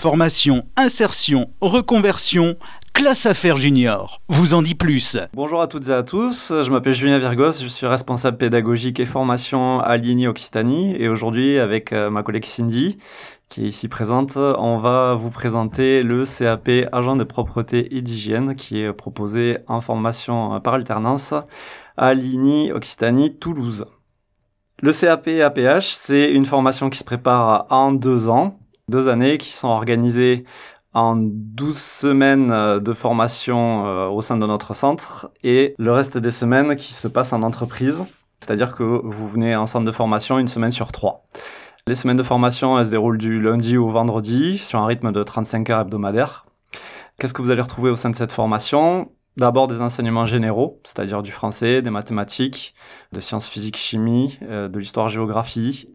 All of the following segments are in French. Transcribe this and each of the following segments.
Formation, insertion, reconversion, classe affaires junior. Vous en dit plus. Bonjour à toutes et à tous, je m'appelle Julien Virgos, je suis responsable pédagogique et formation à Ligny Occitanie et aujourd'hui avec euh, ma collègue Cindy qui est ici présente, on va vous présenter le CAP agent de propreté et d'hygiène qui est proposé en formation par alternance à Ligny Occitanie Toulouse. Le CAP APH, c'est une formation qui se prépare en deux ans deux années qui sont organisées en 12 semaines euh, de formation euh, au sein de notre centre et le reste des semaines qui se passent en entreprise. C'est-à-dire que vous venez en centre de formation une semaine sur trois. Les semaines de formation, elles se déroulent du lundi au vendredi sur un rythme de 35 heures hebdomadaires. Qu'est-ce que vous allez retrouver au sein de cette formation? D'abord des enseignements généraux, c'est-à-dire du français, des mathématiques, de sciences physiques, chimie, euh, de l'histoire-géographie,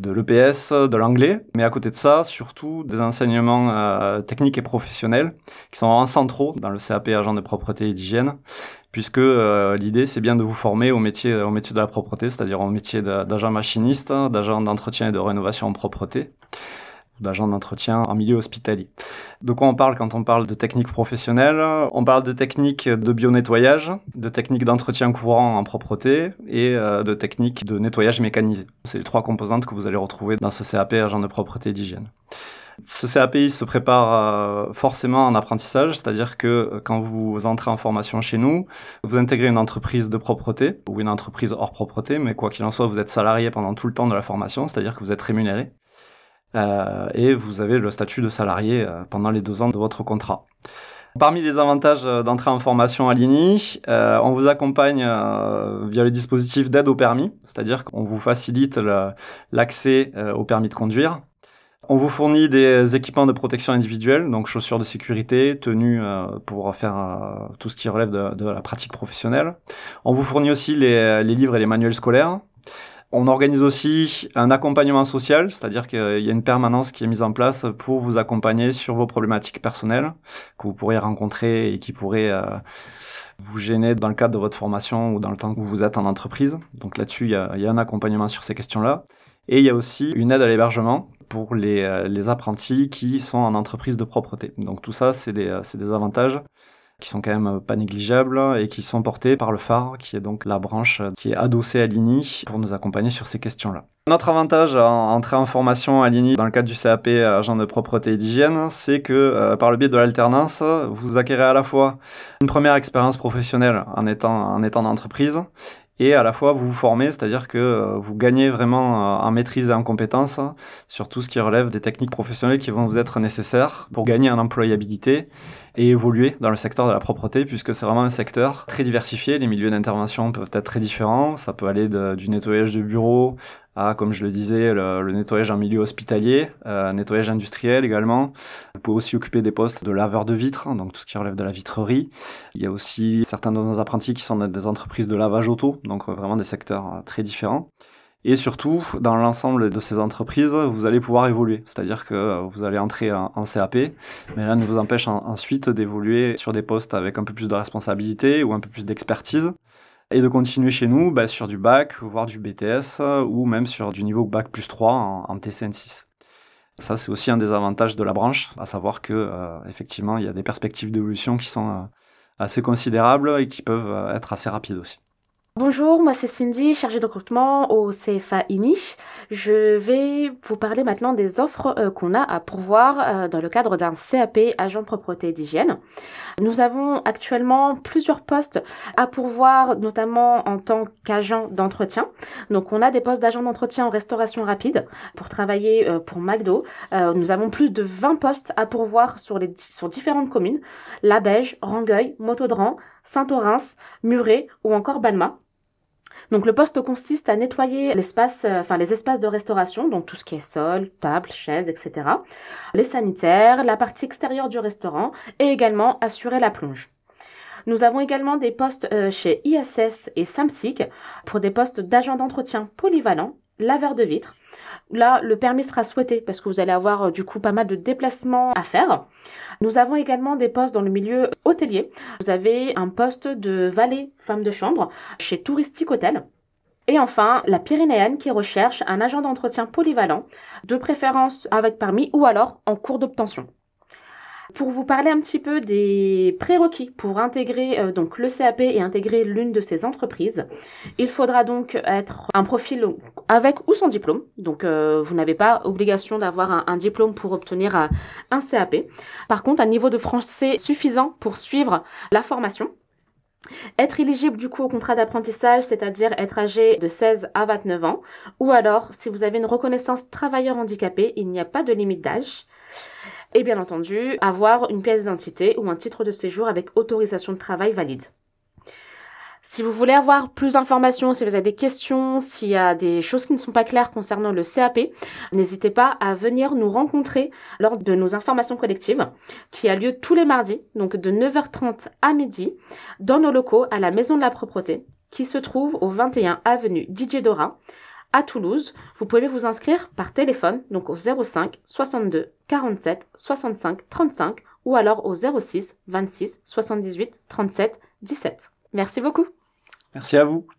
de l'EPS, de l'anglais, mais à côté de ça, surtout des enseignements euh, techniques et professionnels qui sont en centraux dans le CAP agent de propreté et d'hygiène, puisque euh, l'idée c'est bien de vous former au métier, au métier de la propreté, c'est-à-dire au métier d'agent machiniste, d'agent d'entretien et de rénovation en propreté d'agent d'entretien en milieu hospitalier. De quoi on parle quand on parle de techniques professionnelles On parle de techniques de bio-nettoyage, de techniques d'entretien courant en propreté et euh, de techniques de nettoyage mécanisé. C'est les trois composantes que vous allez retrouver dans ce CAP agent de propreté et d'hygiène. Ce CAP il se prépare euh, forcément en apprentissage, c'est-à-dire que euh, quand vous entrez en formation chez nous, vous intégrez une entreprise de propreté ou une entreprise hors propreté, mais quoi qu'il en soit, vous êtes salarié pendant tout le temps de la formation, c'est-à-dire que vous êtes rémunéré. Euh, et vous avez le statut de salarié euh, pendant les deux ans de votre contrat. Parmi les avantages euh, d'entrer en formation à l'INI, on vous accompagne via le dispositif d'aide au permis, c'est-à-dire qu'on vous facilite l'accès au permis de conduire. On vous fournit des équipements de protection individuelle, donc chaussures de sécurité, tenues pour faire tout ce qui relève de, la pratique professionnelle. On vous fournit aussi les livres et les manuels scolaires. On organise aussi un accompagnement social, c'est-à-dire qu'il y a une permanence qui est mise en place pour vous accompagner sur vos problématiques personnelles que vous pourriez rencontrer et qui pourraient euh, vous gêner dans le cadre de votre formation ou dans le temps que vous êtes en entreprise. Donc là-dessus, il y a, un accompagnement sur ces questions-là. Et il y a aussi une aide à l'hébergement pour les, euh, apprentis qui sont en entreprise de propreté. Donc tout ça, c'est des, des avantages qui sont quand même euh, pas négligeables et qui sont portés par le phare, qui est donc la branche qui est adossée à l'INI pour nous accompagner sur ces questions-là. Notre avantage à entrer en formation à l'INI dans le cadre du CAP agent de propreté et d'hygiène, c'est que euh, par le biais de l'alternance, vous acquérez à la fois une première expérience professionnelle en étant en étant d'entreprise et à la fois vous vous formez, c'est-à-dire que euh, vous gagnez vraiment en maîtrise et en compétence sur tout ce qui relève des techniques professionnelles qui vont vous être nécessaires pour gagner en employabilité et évoluer dans le secteur de la propreté puisque c'est vraiment un secteur très diversifié. Les milieux d'intervention peuvent être très différents. Ça peut aller du nettoyage de bureaux à, comme je le disais, le, nettoyage en milieu hospitalier, euh, nettoyage industriel également. Vous pouvez aussi occuper des postes de laveur de vitres, donc tout ce qui relève de la vitrerie. Il y a aussi certains de nos apprentis qui sont des entreprises de lavage auto, donc vraiment des secteurs euh, très différents. Et surtout, dans l'ensemble de ces entreprises, vous allez pouvoir évoluer. C'est-à-dire que euh, vous allez entrer en, CAP, mais là ne vous empêche ensuite d'évoluer sur des postes avec un peu plus de responsabilité ou un peu plus d'expertise. Et de continuer chez nous bah, sur du bac, voire du BTS, ou même sur du niveau bac plus 3 en, TCN6. Ça, c'est aussi un des avantages de la branche, à savoir que euh, effectivement, il y a des perspectives d'évolution qui sont euh, assez considérables et qui peuvent être assez rapides aussi. Bonjour, moi c'est Cindy, chargée de recrutement au CFA INI. Je vais vous parler maintenant des offres euh, qu'on a à pourvoir euh, dans le cadre d'un CAP agent de propreté d'hygiène. Nous avons actuellement plusieurs postes à pourvoir, notamment en tant qu'agent d'entretien. Donc on a des postes d'agent d'entretien en restauration rapide pour travailler euh, pour McDo. nous avons plus de 20 postes à pourvoir sur, les, sur différentes communes, La Beige, Rangueil, Motodran, Saint-Orens, Muret ou encore Balma. Donc le poste consiste à nettoyer l'espace, euh, enfin les espaces de restauration, donc tout ce qui est sol, table, chaises, etc. Les sanitaires, la partie extérieure du restaurant et également assurer la plonge. Nous avons également des postes euh, chez ISS et Samsic pour des postes d'agent d'entretien polyvalent, laveur de vitres. Là, le permis sera souhaité parce que vous allez avoir euh, du coup pas mal de déplacements à faire. Nous avons également des postes dans le milieu hôtelier. Vous avez un poste de valet femme de chambre chez Touristique Hôtel. Et enfin, la Pyrénéenne qui recherche un agent d'entretien polyvalent, de préférence avec permis ou alors en cours d'obtention. Pour vous parler un petit peu des prérequis pour intégrer euh, donc le CAP et intégrer l'une de ces entreprises, il faudra donc être un profil avec ou sans diplôme. Donc euh, vous n'avez pas obligation d'avoir un, diplôme pour obtenir euh, un CAP. Par contre, un niveau de français suffisant pour suivre la formation. Être éligible du coup au contrat d'apprentissage, c'est-à-dire être âgé de 16 à 29 ans, ou alors si vous avez une reconnaissance travailleur handicapé, il n'y a pas de limite d'âge. Et bien entendu, avoir une pièce d'identité ou un titre de séjour avec autorisation de travail valide. Si vous voulez avoir plus d'informations, si vous avez des questions, s'il y a des choses qui ne sont pas claires concernant le CAP, n'hésitez pas à venir nous rencontrer lors de nos informations collectives qui a lieu tous les mardis, donc de 9h30 à midi, dans nos locaux à la Maison de la Propreté, qui se trouve au 21 avenue Didier Dora, à Toulouse. Vous pouvez vous inscrire par téléphone, donc au 05 62 47 65 35 ou alors au 06 26 78 37 17. Merci beaucoup. Merci à vous.